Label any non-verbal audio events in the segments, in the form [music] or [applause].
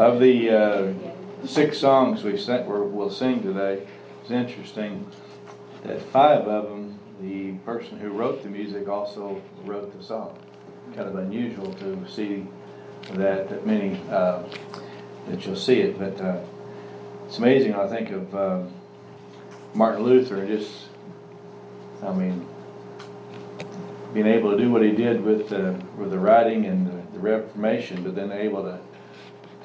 Of the uh, six songs we sent, we'll sing today, it's interesting that five of them, the person who wrote the music also wrote the song. Kind of unusual to see that, that many, uh, that you'll see it, but uh, it's amazing. I think of uh, Martin Luther, just, I mean, being able to do what he did with the, with the writing and the, the Reformation, but then able to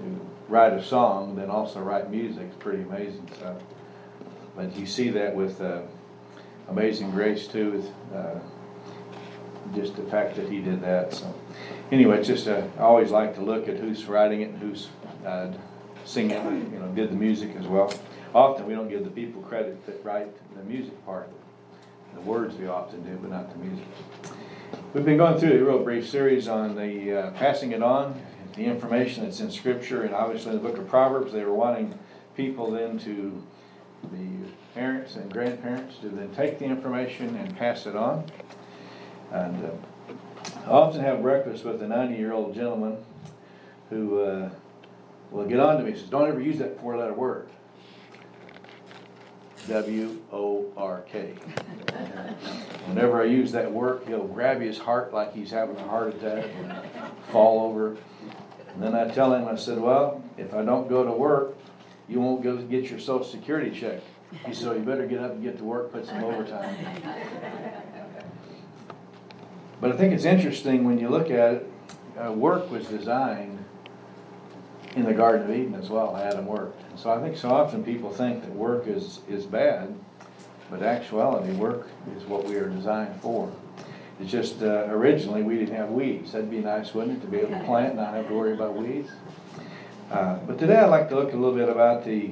to write a song, then also write music is pretty amazing stuff. But you see that with uh, Amazing Grace too, with uh, just the fact that he did that. So anyway, it's just uh, I always like to look at who's writing it and who's uh, singing, you know, did the music as well. Often we don't give the people credit that write the music part. The words we often do, but not the music. We've been going through a real brief series on the uh, passing it on the information that's in Scripture, and obviously in the book of Proverbs, they were wanting people then to, the parents and grandparents, to then take the information and pass it on. And uh, I often have breakfast with a 90 year old gentleman who uh, will get on to me and says, Don't ever use that four letter word. W O R K. [laughs] Whenever I use that word, he'll grab his heart like he's having a heart attack and fall over. And then I tell him, I said, well, if I don't go to work, you won't go get your social security check. He said, you better get up and get to work, put some overtime. but I think it's interesting when you look at it, uh, work was designed in the Garden of Eden as well. Adam worked. So I think so often people think that work is, is bad, but actuality, work is what we are designed for. It's just uh, originally we didn't have weeds. That'd be nice, wouldn't it, to be able to plant and not have to worry about weeds? Uh, but today I'd like to look a little bit about the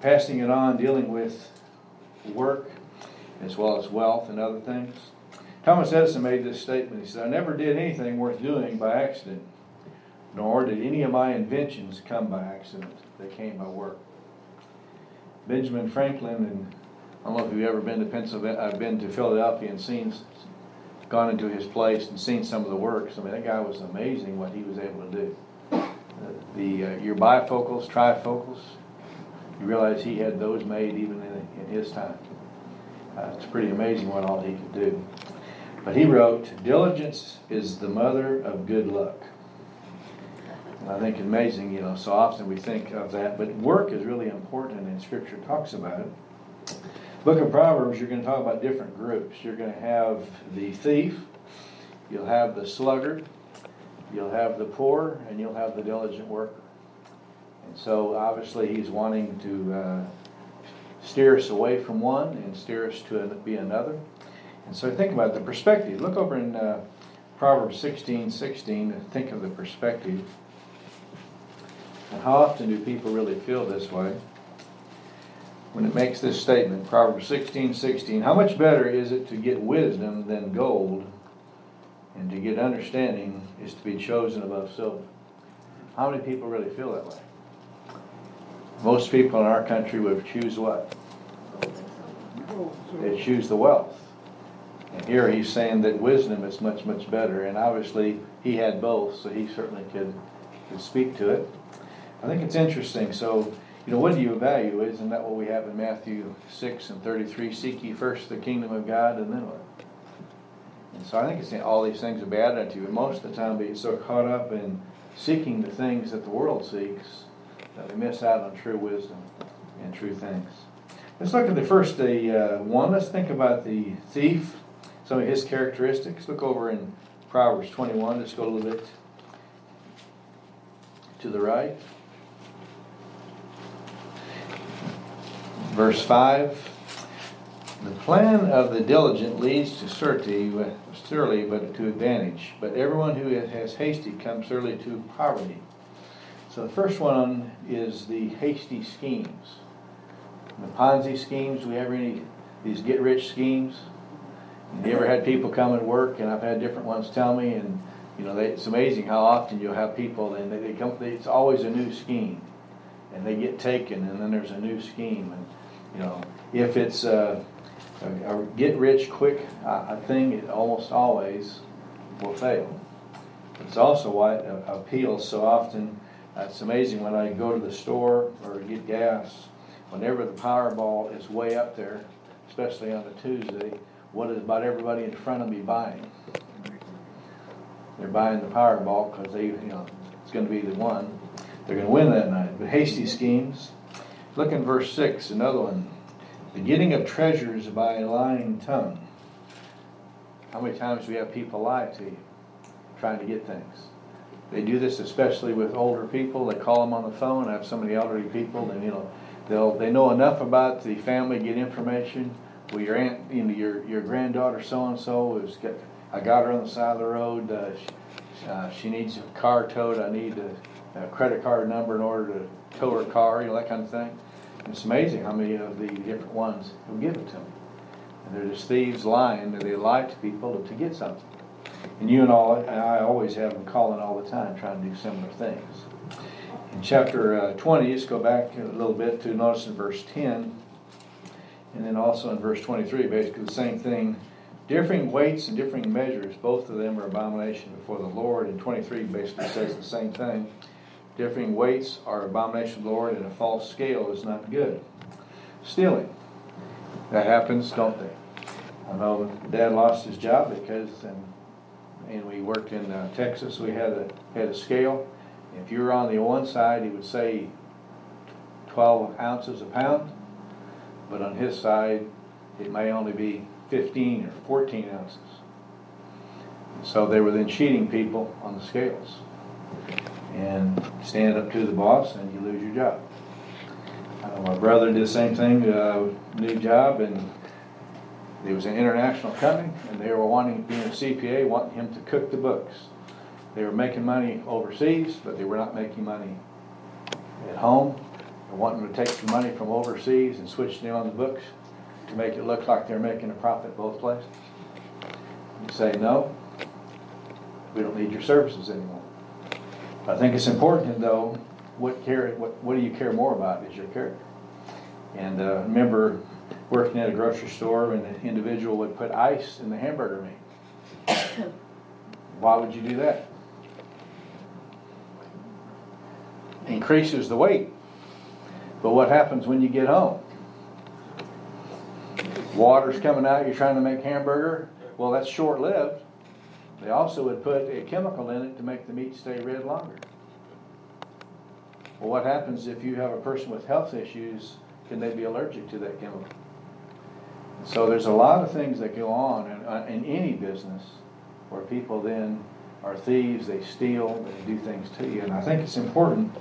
passing it on, dealing with work as well as wealth and other things. Thomas Edison made this statement. He said, I never did anything worth doing by accident, nor did any of my inventions come by accident. They came by work. Benjamin Franklin, and I don't know if you've ever been to Pennsylvania, I've been to Philadelphia and seen gone into his place and seen some of the works. I mean, that guy was amazing what he was able to do. Uh, the uh, your bifocals, trifocals, you realize he had those made even in, in his time. Uh, it's pretty amazing what all he could do. But he wrote, "Diligence is the mother of good luck." And I think amazing, you know. So often we think of that, but work is really important, and Scripture talks about it. Book of Proverbs, you're going to talk about different groups. You're going to have the thief, you'll have the sluggard, you'll have the poor, and you'll have the diligent worker. And so obviously he's wanting to uh, steer us away from one and steer us to be another. And so think about the perspective. Look over in uh, Proverbs 16 16 and think of the perspective. And how often do people really feel this way? When it makes this statement, Proverbs 16 16. How much better is it to get wisdom than gold, and to get understanding is to be chosen above silver? How many people really feel that way? Most people in our country would choose what? They choose the wealth. And here he's saying that wisdom is much, much better. And obviously he had both, so he certainly could, could speak to it. I think it's interesting. So you know, what do you value? Isn't that what we have in Matthew 6 and 33? Seek ye first the kingdom of God, and then what? And so I think it's all these things are bad unto you. And most of the time, we get so caught up in seeking the things that the world seeks that we miss out on true wisdom and true things. Let's look at the first the, uh, one. Let's think about the thief, some of his characteristics. Look over in Proverbs 21. Let's go a little bit to the right. Verse 5 The plan of the diligent leads to certainty, surely, but to advantage. But everyone who has hasty comes surely to poverty. So the first one is the hasty schemes. The Ponzi schemes, do we have any these get rich schemes? You ever had people come and work, and I've had different ones tell me, and you know, they, it's amazing how often you'll have people, and they, they come. They, it's always a new scheme, and they get taken, and then there's a new scheme, and you know, if it's a, a, a get rich quick uh, thing, it almost always will fail. It's also why it appeals so often It's amazing when I go to the store or get gas, whenever the Powerball is way up there, especially on a Tuesday, what is about everybody in front of me buying? They're buying the Powerball because they, you know, it's gonna be the one. They're gonna win that night. But hasty schemes. Look in verse six, another one. The getting of treasures by a lying tongue. How many times do we have people lie to you, trying to get things? They do this especially with older people. They call them on the phone. I have so many elderly people, and you know, they'll they know enough about the family, to get information. Well, your aunt, you know, your your granddaughter so and so is get. I got her on the side of the road. Uh, she, uh, she needs a car towed. I need a, a, credit card number in order to tow her car. You know that kind of thing. And it's amazing how many of the different ones will give it to them. And they're just thieves lying. And they lie to people to get something. And you and all, I always have them calling all the time, trying to do similar things. In chapter uh, 20, let's go back a little bit to notice in verse 10, and then also in verse 23, basically the same thing. Differing weights and differing measures, both of them are abomination before the Lord. And 23 basically says the same thing. Differing weights are abomination of the Lord, and a false scale is not good. Stealing. That happens, don't they? I know Dad lost his job because, and and we worked in uh, Texas. We had a had a scale. If you were on the one side, he would say 12 ounces a pound, but on his side, it may only be 15 or 14 ounces. So they were then cheating people on the scales. And stand up to the boss, and you lose your job. Uh, my brother did the same thing, uh, new job, and it was an international company, and they were wanting, being a CPA, wanting him to cook the books. They were making money overseas, but they were not making money at home. They wanting to take the money from overseas and switch it on the books to make it look like they're making a profit both places. You say, no, we don't need your services anymore. I think it's important, though, what care, what, what do you care more about is your character. And uh, remember, working at a grocery store and an individual would put ice in the hamburger meat. Why would you do that? Increases the weight. But what happens when you get home? Water's coming out, you're trying to make hamburger. Well, that's short lived. They also would put a chemical in it to make the meat stay red longer. Well, what happens if you have a person with health issues? Can they be allergic to that chemical? So there's a lot of things that go on in, uh, in any business where people then are thieves, they steal, they do things to you. And I think it's important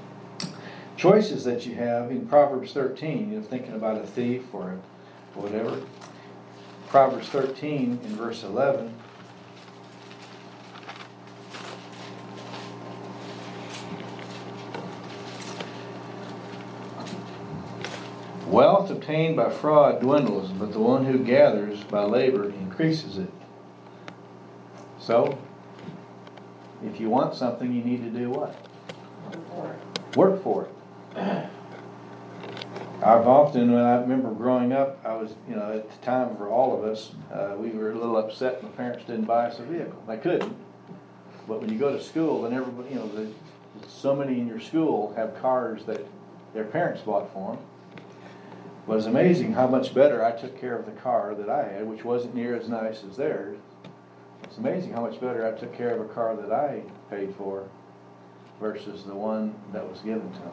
choices that you have in Proverbs 13, you know, thinking about a thief or whatever. Proverbs 13 in verse 11 Wealth obtained by fraud dwindles, but the one who gathers by labor increases it. So, if you want something, you need to do what? Work for it. I've often, when I remember growing up, I was, you know, at the time for all of us, uh, we were a little upset my parents didn't buy us a vehicle. They couldn't. But when you go to school, then everybody, you know, the, so many in your school have cars that their parents bought for them was amazing how much better I took care of the car that I had, which wasn't near as nice as theirs. It's amazing how much better I took care of a car that I paid for versus the one that was given to them.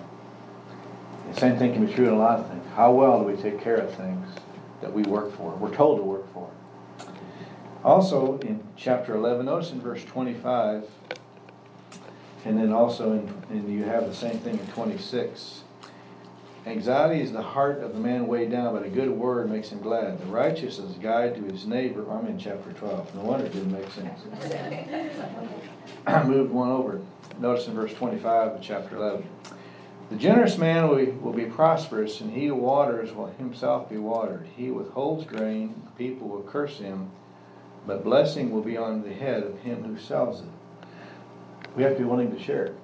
The same thing can be true in a lot of things. How well do we take care of things that we work for? We're told to work for. Also, in chapter 11, notice in verse 25, and then also in, and you have the same thing in 26. Anxiety is the heart of the man weighed down, but a good word makes him glad. The righteous is a guide to his neighbor. I'm in chapter 12. No wonder it didn't make sense. I [laughs] [clears throat] moved one over. Notice in verse 25 of chapter 11. The generous man will, will be prosperous, and he who waters will himself be watered. He withholds grain, people will curse him, but blessing will be on the head of him who sells it. We have to be willing to share it.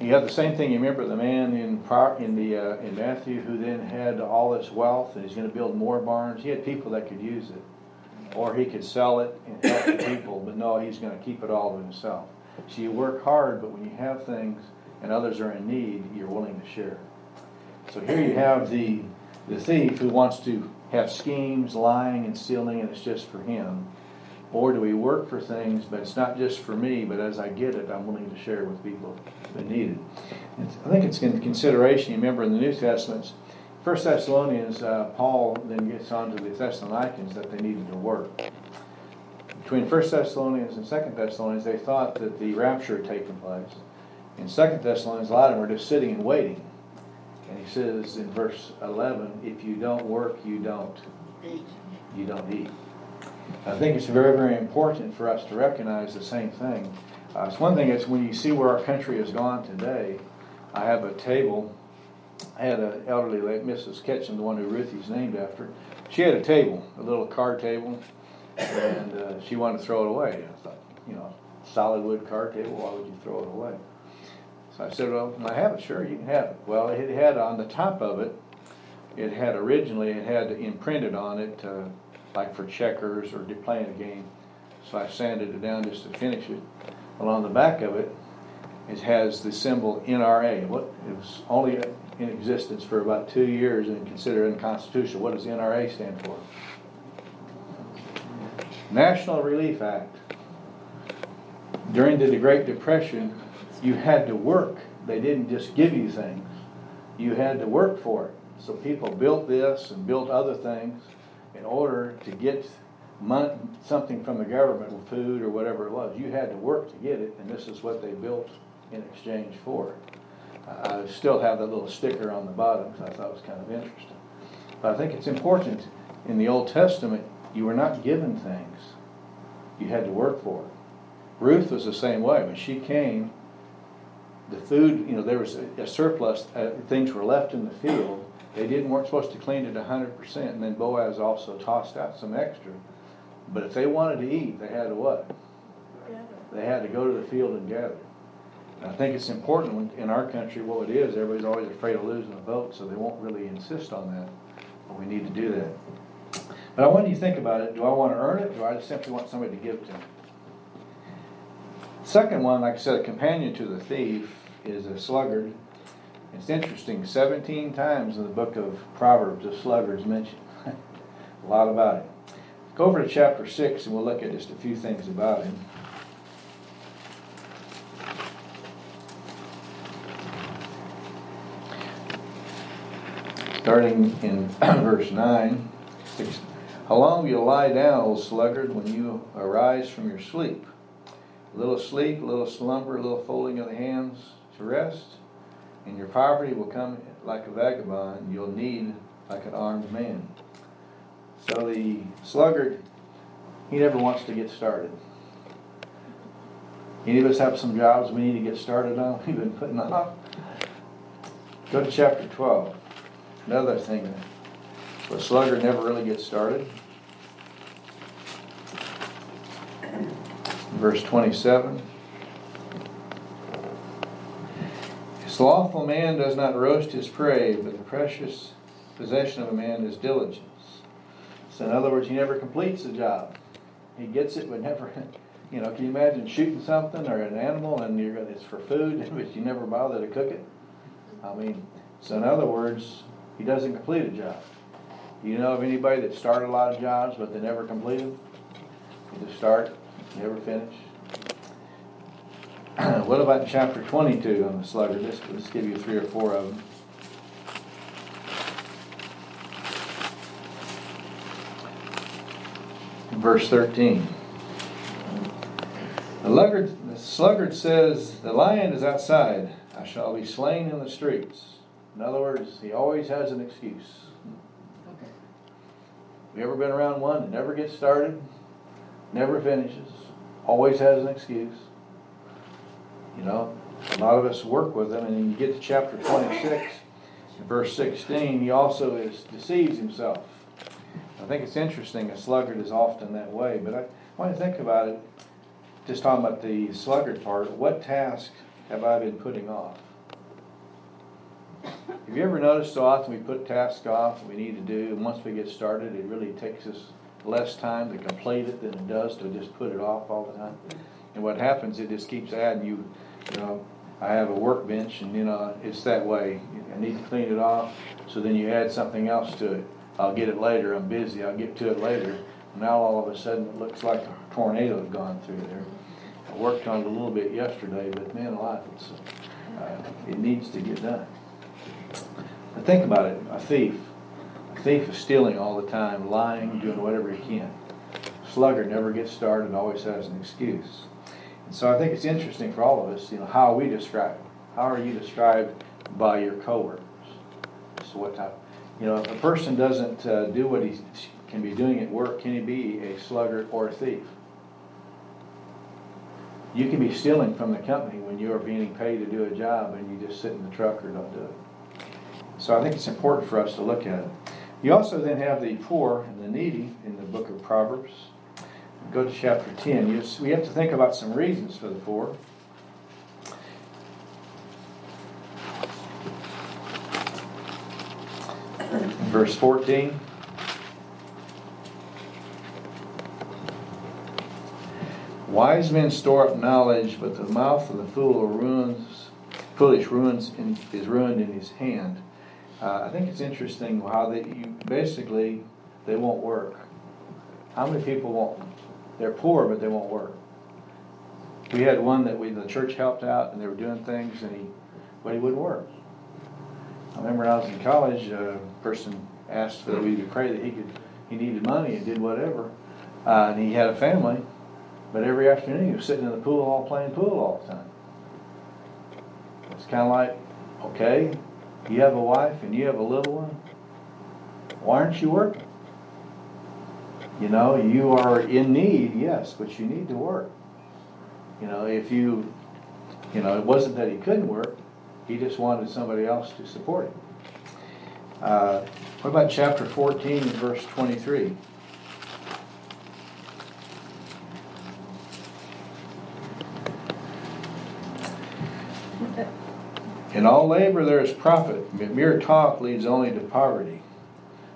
You have the same thing. You remember the man in in the uh, in Matthew who then had all this wealth and he's going to build more barns. He had people that could use it, or he could sell it and help the people. But no, he's going to keep it all to himself. So you work hard, but when you have things, and others are in need, you're willing to share. So here you have the, the thief who wants to have schemes, lying and stealing, and it's just for him. Or do we work for things, but it's not just for me, but as I get it, I'm willing to share with people that need it. And I think it's in consideration, you remember in the New Testament, First Thessalonians, uh, Paul then gets on to the Thessalonians that they needed to work. Between First Thessalonians and Second Thessalonians, they thought that the rapture had taken place. In Second Thessalonians, a lot of them were just sitting and waiting. And he says in verse 11, if you don't work, you don't you don't eat. I think it's very, very important for us to recognize the same thing. Uh, it's one thing is when you see where our country has gone today. I have a table. I had an elderly lady, Mrs. Ketchum, the one who Ruthie's named after. She had a table, a little card table, and uh, she wanted to throw it away. I thought, you know, solid wood card table. Why would you throw it away? So I said, well, I have it. Sure, you can have it. Well, it had on the top of it it had originally, it had imprinted on it, uh, like for checkers or playing a game. So I sanded it down just to finish it. On the back of it, it has the symbol NRA. What, it was only in existence for about two years and considered unconstitutional. What does NRA stand for? National Relief Act. During the Great Depression, you had to work. They didn't just give you things. You had to work for it. So people built this and built other things in order to get mon- something from the government, food or whatever it was. You had to work to get it, and this is what they built in exchange for it. I still have that little sticker on the bottom, because I thought it was kind of interesting. But I think it's important, in the Old Testament, you were not given things. You had to work for it. Ruth was the same way. When she came, the food, you know, there was a surplus, uh, things were left in the field. They didn't, weren't supposed to clean it hundred percent, and then Boaz also tossed out some extra. But if they wanted to eat, they had to what? They had to go to the field and gather. And I think it's important when, in our country, what it is, everybody's always afraid of losing a vote, so they won't really insist on that. But we need to do that. But I want you to think about it. Do I want to earn it? Or do I just simply want somebody to give it to me? Second one, like I said, a companion to the thief is a sluggard. It's interesting, 17 times in the book of Proverbs, a sluggard's mentioned. [laughs] a lot about him. Go over to chapter 6 and we'll look at just a few things about him. Starting in [clears throat] verse 9. How long will you lie down, O sluggard, when you arise from your sleep? A little sleep, a little slumber, a little folding of the hands to rest, and your poverty will come like a vagabond. You'll need like an armed man. So the sluggard, he never wants to get started. Any of us have some jobs we need to get started on, [laughs] we've been putting off. Go to chapter 12. Another thing, the sluggard never really gets started. Verse 27. A slothful man does not roast his prey, but the precious possession of a man is diligence. So, in other words, he never completes the job. He gets it, but never, [laughs] you know, can you imagine shooting something or an animal and you're, it's for food, [laughs] but you never bother to cook it? I mean, so in other words, he doesn't complete a job. Do you know of anybody that started a lot of jobs but they never completed? You just start, never finish. [clears throat] what about chapter 22 on the sluggard? Let's, let's give you three or four of them. Verse 13. The, sluggard, the sluggard says, The lion is outside. I shall be slain in the streets. In other words, he always has an excuse. Okay. You ever been around one that never gets started, never finishes, always has an excuse? You know, a lot of us work with them, and then you get to chapter 26, verse 16, he also is, deceives himself. I think it's interesting, a sluggard is often that way, but I want to think about it, just talking about the sluggard part, what task have I been putting off? Have you ever noticed so often we put tasks off that we need to do, and once we get started, it really takes us less time to complete it than it does to just put it off all the time? And what happens, it just keeps adding you, you know, I have a workbench and, you know, it's that way. I need to clean it off, so then you add something else to it. I'll get it later, I'm busy, I'll get to it later. Now all of a sudden, it looks like a tornado had gone through there. I worked on it a little bit yesterday, but man alive, it's, uh, it needs to get done. But think about it, a thief, a thief is stealing all the time, lying, doing whatever he can. Sluggard never gets started, always has an excuse. So I think it's interesting for all of us, you know, how we described? How are you described by your coworkers? So what type, you know, if a person doesn't uh, do what he can be doing at work, can he be a sluggard or a thief? You can be stealing from the company when you are being paid to do a job and you just sit in the truck or don't do it. So I think it's important for us to look at it. You also then have the poor and the needy in the book of Proverbs. Go to chapter 10. You, we have to think about some reasons for the poor. [clears throat] Verse 14. Wise men store up knowledge, but the mouth of the fool ruins, foolish ruins in, is ruined in his hand. Uh, I think it's interesting how they you, basically they won't work. How many people won't? They're poor, but they won't work. We had one that we the church helped out, and they were doing things, and he, but he wouldn't work. I remember when I was in college, a person asked that we pray that he could, he needed money and did whatever, uh, and he had a family, but every afternoon he was sitting in the pool hall playing pool all the time. It's kind of like, okay, you have a wife and you have a little one. Why aren't you working? You know, you are in need, yes, but you need to work. You know, if you, you know, it wasn't that he couldn't work, he just wanted somebody else to support him. Uh, what about chapter 14 verse 23? In all labor there is profit. Mere talk leads only to poverty.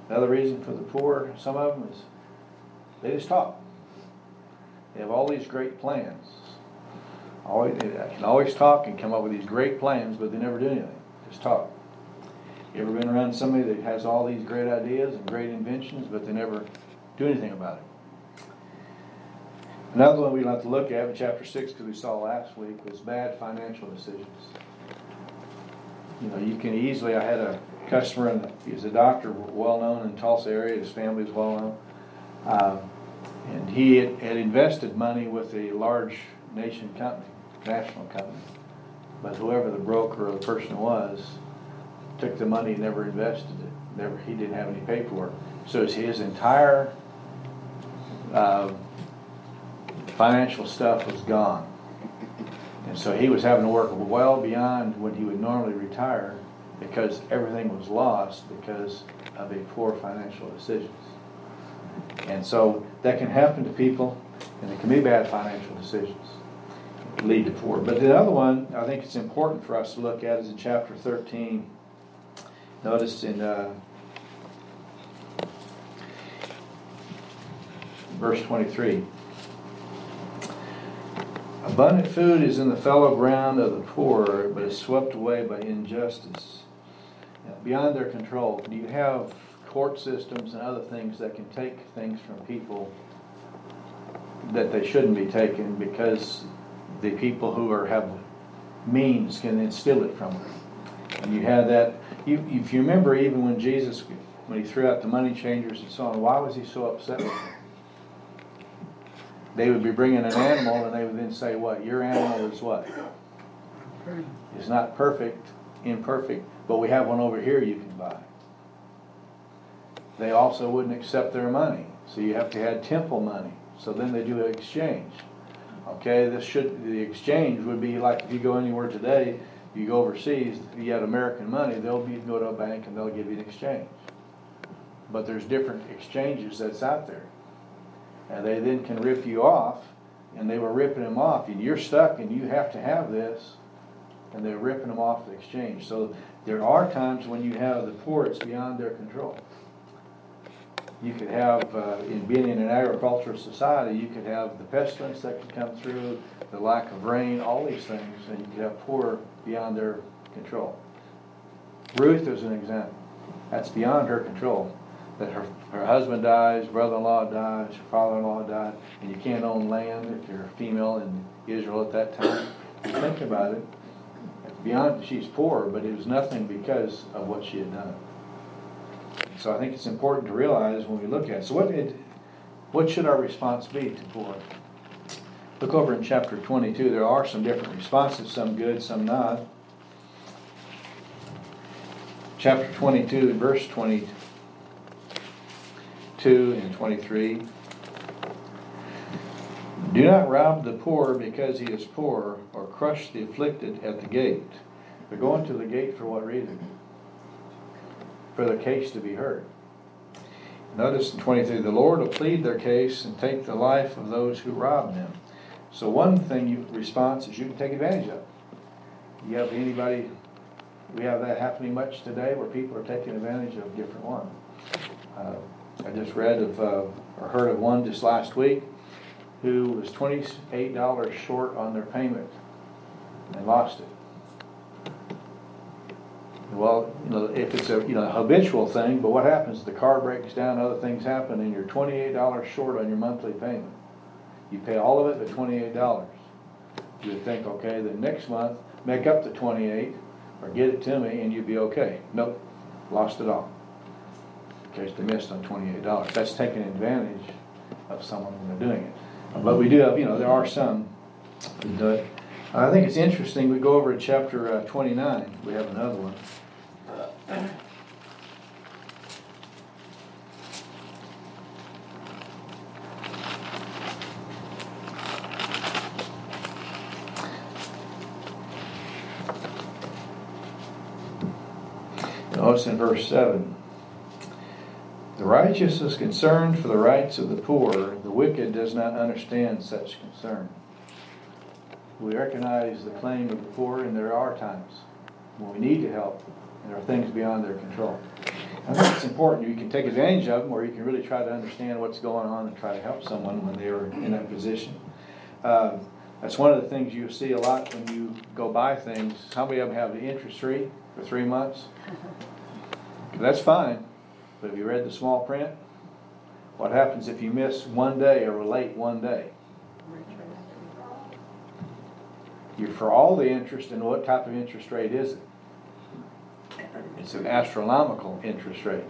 Another reason for the poor, some of them, is they just talk. They have all these great plans. Always, can always talk and come up with these great plans, but they never do anything. Just talk. You ever been around somebody that has all these great ideas and great inventions, but they never do anything about it? Another one we'd like to look at in chapter 6, because we saw last week, was bad financial decisions you know, you can easily, I had a customer, and he's a doctor, well-known in Tulsa area, his family is well-known. Um, and he had, had invested money with a large nation company, national company. But whoever the broker or the person was, took the money and never invested it. Never, he didn't have any paperwork. So his entire uh, financial stuff was gone. And so he was having to work well beyond when he would normally retire because everything was lost because of a poor financial decisions. And so that can happen to people, and it can be bad financial decisions lead to poor. But the other one I think it's important for us to look at is in chapter 13. Notice in uh, verse 23. Abundant food is in the fallow ground of the poor, but is swept away by injustice. Beyond their control, Do you have court systems and other things that can take things from people that they shouldn't be taken because the people who are have means can then steal it from them. And you have that. You, if you remember, even when Jesus, when he threw out the money changers and so on, why was he so upset with them? they would be bringing an animal and they would then say what? Your animal is what? It's not perfect, imperfect, but we have one over here you can buy. They also wouldn't accept their money, so you have to have temple money. So then they do an exchange. Okay, this should the exchange would be like if you go anywhere today, you go overseas, you have American money, they'll be go to a bank and they'll give you an exchange. But there's different exchanges that's out there and they then can rip you off, and they were ripping them off, and you're stuck, and you have to have this, and they're ripping them off the exchange. So there are times when you have the poor, it's beyond their control. You could have, uh, in being in an agricultural society, you could have the pestilence that could come through, the lack of rain, all these things, and you could have poor beyond their control. Ruth is an example. That's beyond her control. That her, her husband dies, brother-in-law dies, her father-in-law died, and you can't own land if you're a female in Israel at that time. You think about it, beyond, she's poor, but it was nothing because of what she had done. So I think it's important to realize when we look at, it. so what, what should our response be to poor? Look over in chapter twenty-two, there are some different responses, some good, some not. Chapter twenty-two, verse twenty-two and twenty-three. Do not rob the poor because he is poor, or crush the afflicted at the gate. They're going to the gate for what reason? For the case to be heard. Notice in twenty-three, the Lord will plead their case and take the life of those who rob them. So one thing you, response is you can take advantage of. You have anybody, we have that happening much today where people are taking advantage of different ones. Uh, I just read of, uh, or heard of one just last week who was twenty-eight dollars short on their payment and lost it. Well, you know, if it's a, you know, habitual thing, but what happens, the car breaks down, other things happen, and you're twenty-eight dollars short on your monthly payment. You pay all of it but twenty-eight dollars. You would think, okay, then next month, make up the twenty-eight, or get it to me, and you'd be okay. Nope, lost it all. In case they missed on twenty-eight dollars. That's taking advantage of someone when they're doing it. But we do have, you know, there are some who do it. I think it's interesting, we go over to chapter uh, twenty-nine, we have another one. Notice in verse seven. The righteous is concerned for the rights of the poor, the wicked does not understand such concern. We recognize the claim of the poor, and there are times when we need to help, and there are things beyond their control. I think it's important you can take advantage of them, or you can really try to understand what's going on and try to help someone when they are in that position. Uh, that's one of the things you see a lot when you go buy things. How many of them have the interest free for three months? [laughs] That's fine, but have you read the small print? What happens if you miss one day or late one day? You're for all the interest, and what type of interest rate is it? It's an astronomical interest rate.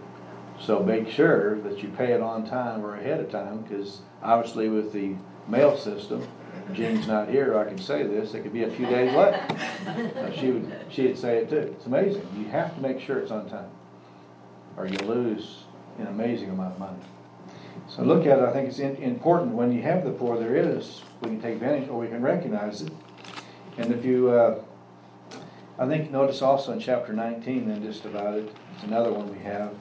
So make sure that you pay it on time or ahead of time, because obviously with the mail system, Jean's not here, I can say this, it could be a few days late. Uh, She would, she'd say it too. It's amazing. You have to make sure it's on time, or you lose an amazing amount of money. So look at it, I think it's in- important, when you have the poor, there is, we can take advantage, or we can recognize it. And if you, uh, I think, notice also in chapter nineteen, then just about it, it's another one we have.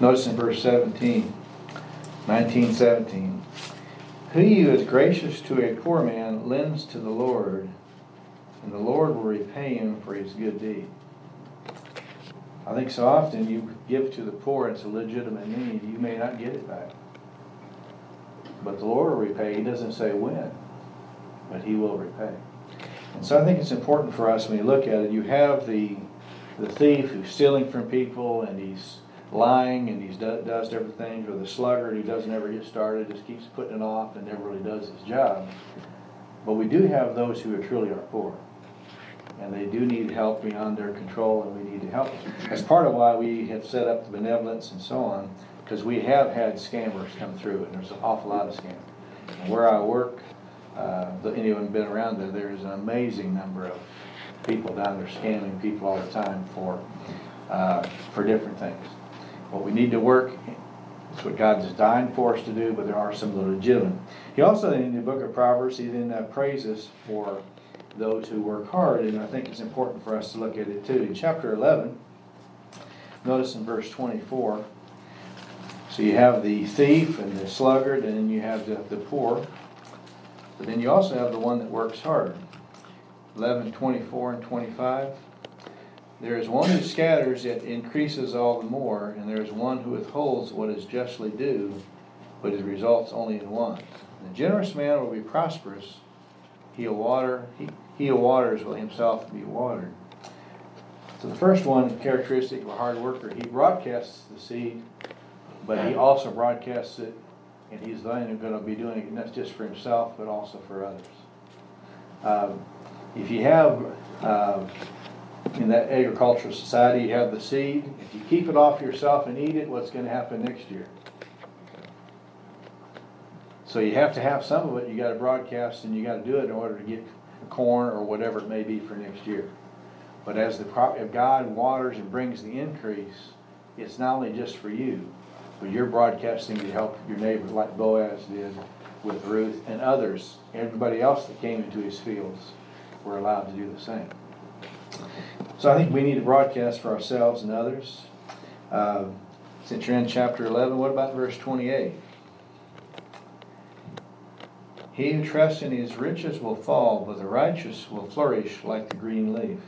Notice in verse 17, 19, 17. He who is gracious to a poor man lends to the Lord, and the Lord will repay him for his good deed. I think so often you give to the poor, it's a legitimate need, you may not get it back. But the Lord will repay, He doesn't say when, but He will repay. And so I think it's important for us when you look at it, you have the, the thief who's stealing from people and he's lying and he do, does different things, or the sluggard who doesn't ever get started, just keeps putting it off and never really does his job. But we do have those who are truly are poor. And they do need help beyond their control, and we need to help them. That's part of why we have set up the benevolence and so on, because we have had scammers come through, and there's an awful lot of. And where I work, uh, anyone been around there, there's an amazing number of people down there scamming people all the time for, uh, for different things. What we need to work, it's what God designed for us to do, but there are some that are legitimate. He also, in the book of Proverbs, he then uh, praises for those who work hard, and I think it's important for us to look at it too. In chapter 11, notice in verse 24, so you have the thief and the sluggard, and then you have the, the poor. But then you also have the one that works hard. 11, 24, and 25. There is one who scatters, yet increases all the more, and there is one who withholds what is justly due, but it results only in want. The generous man will be prosperous. He'll water, he, he who waters will himself be watered. So the first one, characteristic of a hard worker, he broadcasts the seed, but he also broadcasts it, and he's then gonna be doing it not just for himself, but also for others. Um, If you have, um, in that agricultural society, you have the seed, if you keep it off yourself and eat it, what's gonna happen next year? So you have to have some of it, you gotta broadcast, and you gotta do it in order to get corn or whatever it may be for next year. But as the crop, if God waters and brings the increase, it's not only just for you, but you're broadcasting to help your neighbor like Boaz did with Ruth and others. Everybody else that came into his fields were allowed to do the same. So I think we need to broadcast for ourselves and others. Uh, Since you're in chapter eleven, what about verse twenty-eight? He who trusts in his riches will fall, but the righteous will flourish like the green leaf.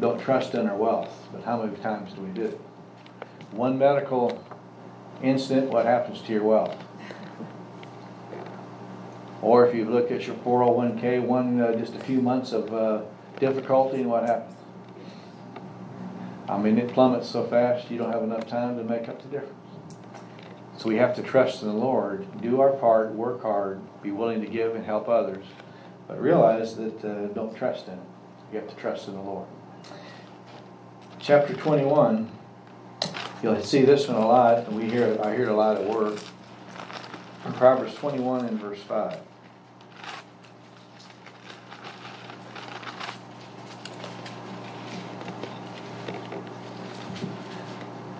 Don't trust in our wealth, but how many times do we do it? One medical incident, what happens to your wealth? Or if you look at your 401k, one, uh, just a few months of uh, difficulty, and what happens? I mean, it plummets so fast, you don't have enough time to make up the difference. So we have to trust in the Lord, do our part, work hard, be willing to give and help others, but realize that uh, don't trust in it. You have to trust in the Lord. Chapter 21, you'll see this one a lot, and we hear it, I hear it a lot at work. Proverbs 21 and verse 5.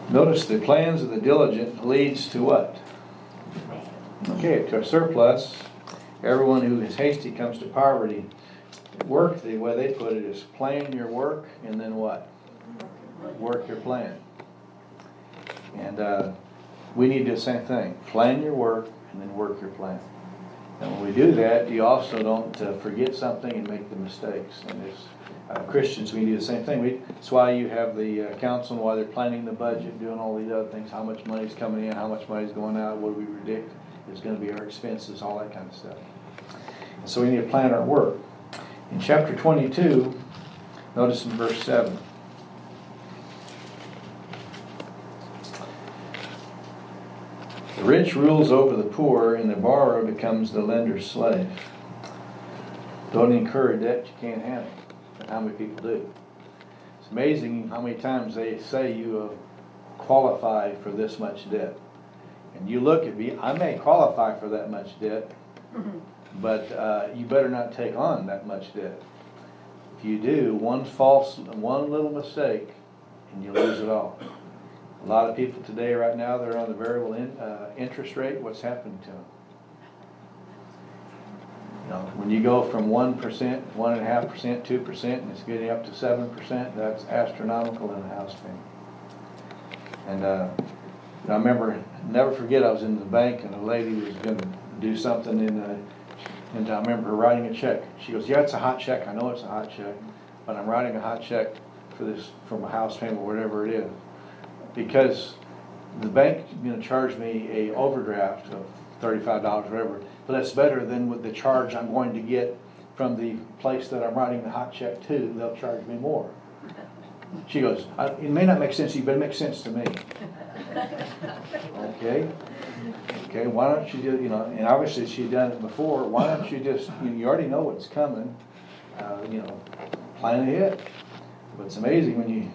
Notice the plans of the diligent leads to what? Okay, to a surplus. Everyone who is hasty comes to poverty. Work, the way they put it is plan your work and then what? Work your plan. And uh, we need to do the same thing. Plan your work and then work your plan. And when we do that, you also don't uh, forget something and make the mistakes. And as uh, Christians, we do the same thing. We, that's why you have the uh, council, and why they're planning the budget, doing all these other things, how much money's coming in, how much money's going out, what do we predict is gonna be our expenses, all that kind of stuff. And so we need to plan our work. In chapter twenty-two, notice in verse seven. The rich rules over the poor, and the borrower becomes the lender's slave. Don't incur a debt you can't handle. But how many people do? It's amazing how many times they say you qualify for this much debt. And you look at me, I may qualify for that much debt, but uh, you better not take on that much debt. If you do, one false, one little mistake, and you lose it all. A lot of people today, right now, they're on the variable in, uh, interest rate. What's happening to them? You know, when you go from one percent, one and a half percent, two percent, and it's getting up to seven percent, that's astronomical in a house payment. And uh, I remember, never forget, I was in the bank and a lady was going to do something, and uh, and I remember her writing a check. She goes, "Yeah, it's a hot check. I know it's a hot check, but I'm writing a hot check for this from a house payment, or whatever it is." Because the bank gonna charge me a overdraft of thirty-five dollars, whatever, but that's better than with the charge I'm going to get from the place that I'm writing the hot check to, they'll charge me more. She goes, "I- it may not make sense to you, but it makes sense to me. Okay, okay, why don't you do, you know, and obviously she'd done it before, why don't you just, you you already know what's coming, uh, you know, plan ahead. But it's amazing when you,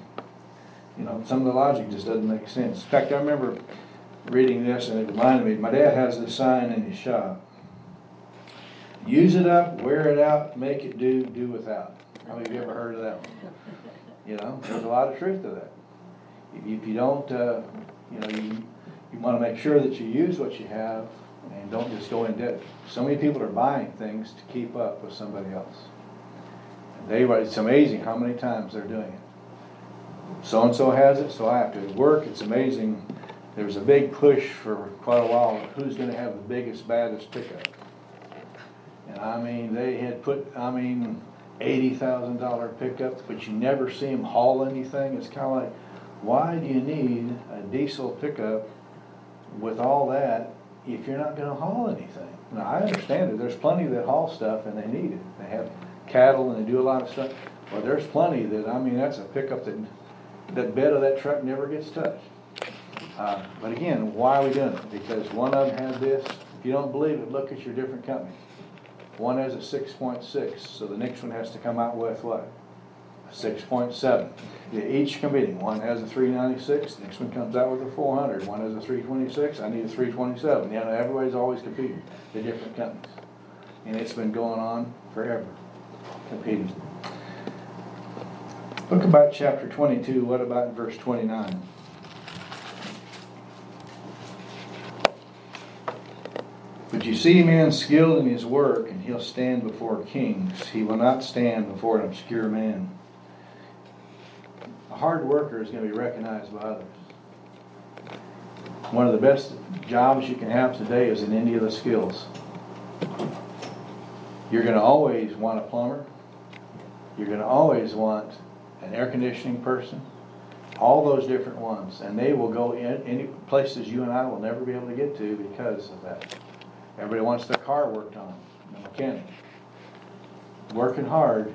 you know, some of the logic just doesn't make sense. In fact, I remember reading this and it reminded me, my dad has this sign in his shop. Use it up, wear it out, make it do, do without. How many of you ever heard of that one? You know, there's a lot of truth to that. If you, if you don't, uh, you know, you, you wanna make sure that you use what you have and don't just go in debt. So many people are buying things to keep up with somebody else. They, it's amazing how many times they're doing it so-and-so has it, so I have to work, it's amazing. There was a big push for quite a while, who's gonna have the biggest, baddest pickup? And I mean, they had put, I mean, eighty thousand dollar pickups, but you never see them haul anything, it's kinda like, why do you need a diesel pickup with all that if you're not gonna haul anything? Now, I understand it, there's plenty that haul stuff and they need it, they have cattle and they do a lot of stuff. Well, there's plenty that, I mean, that's a pickup that, that bed of that truck never gets touched. Uh, But again, why are we doing it? Because one of them has this, if you don't believe it, look at your different companies. One has a six point six, so the next one has to come out with what? A six point seven. Each competing, one has a three ninety-six, next one comes out with a 400, one has a three twenty-six, I need a three twenty-seven. You know, everybody's always competing, the different companies. And it's been going on forever, competing. Look about chapter twenty-two, what about verse twenty-nine? But you see a man skilled in his work, and he'll stand before kings. He will not stand before an obscure man. A hard worker is going to be recognized by others. One of the best jobs you can have today is in any of the skills. You're going to always want a plumber. You're going to always want an air conditioning person. All those different ones. And they will go in any places you and I will never be able to get to because of that. Everybody wants their car worked on, a mechanic. Working hard,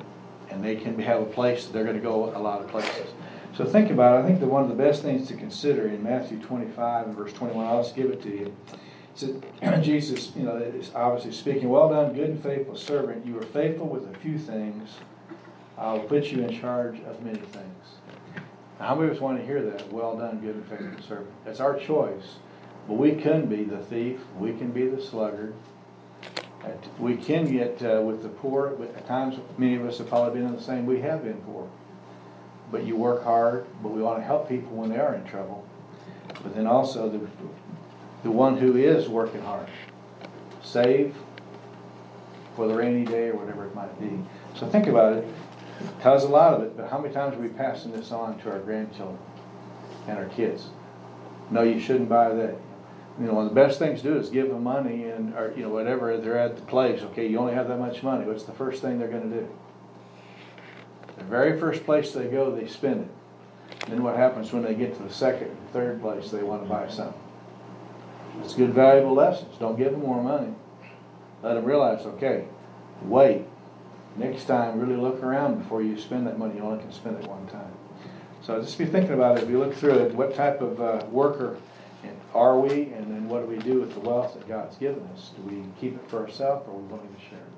and they can have a place, they're gonna go a lot of places. So think about it, I think that one of the best things to consider in Matthew twenty-five and verse twenty-one, I'll just give it to you. It said, [clears throat] Jesus, you know, is obviously speaking, well done, good and faithful servant, you are faithful with a few things, I'll put you in charge of many things. Now, How many of us want to hear that, well done, good and faithful servant? That's our choice. But we can be the thief, we can be the sluggard. We can get uh, with the poor, at times, many of us have probably been in the same, we have been poor. But you work hard, but we want to help people when they are in trouble. But then also the, the one who is working hard. Save for the rainy day or whatever it might be. So think about it, tells a lot of it, but how many times are we passing this on to our grandchildren and our kids? No, you shouldn't buy that. You know, one of the best things to do is give them money and, or, you know, whatever, they're at the place, okay, you only have that much money, what's the first thing they're gonna do? The very first place they go, they spend it. Then what happens when they get to the second and third place, they wanna buy something? It's good valuable lessons, don't give them more money. Let them realize, okay, wait, next time, really look around before you spend that money, you only can spend it one time. So just be thinking about it, if you look through it, what type of uh, worker are we, and then what do we do with the wealth that God's given us? Do we keep it for ourselves, or are we willing to share it?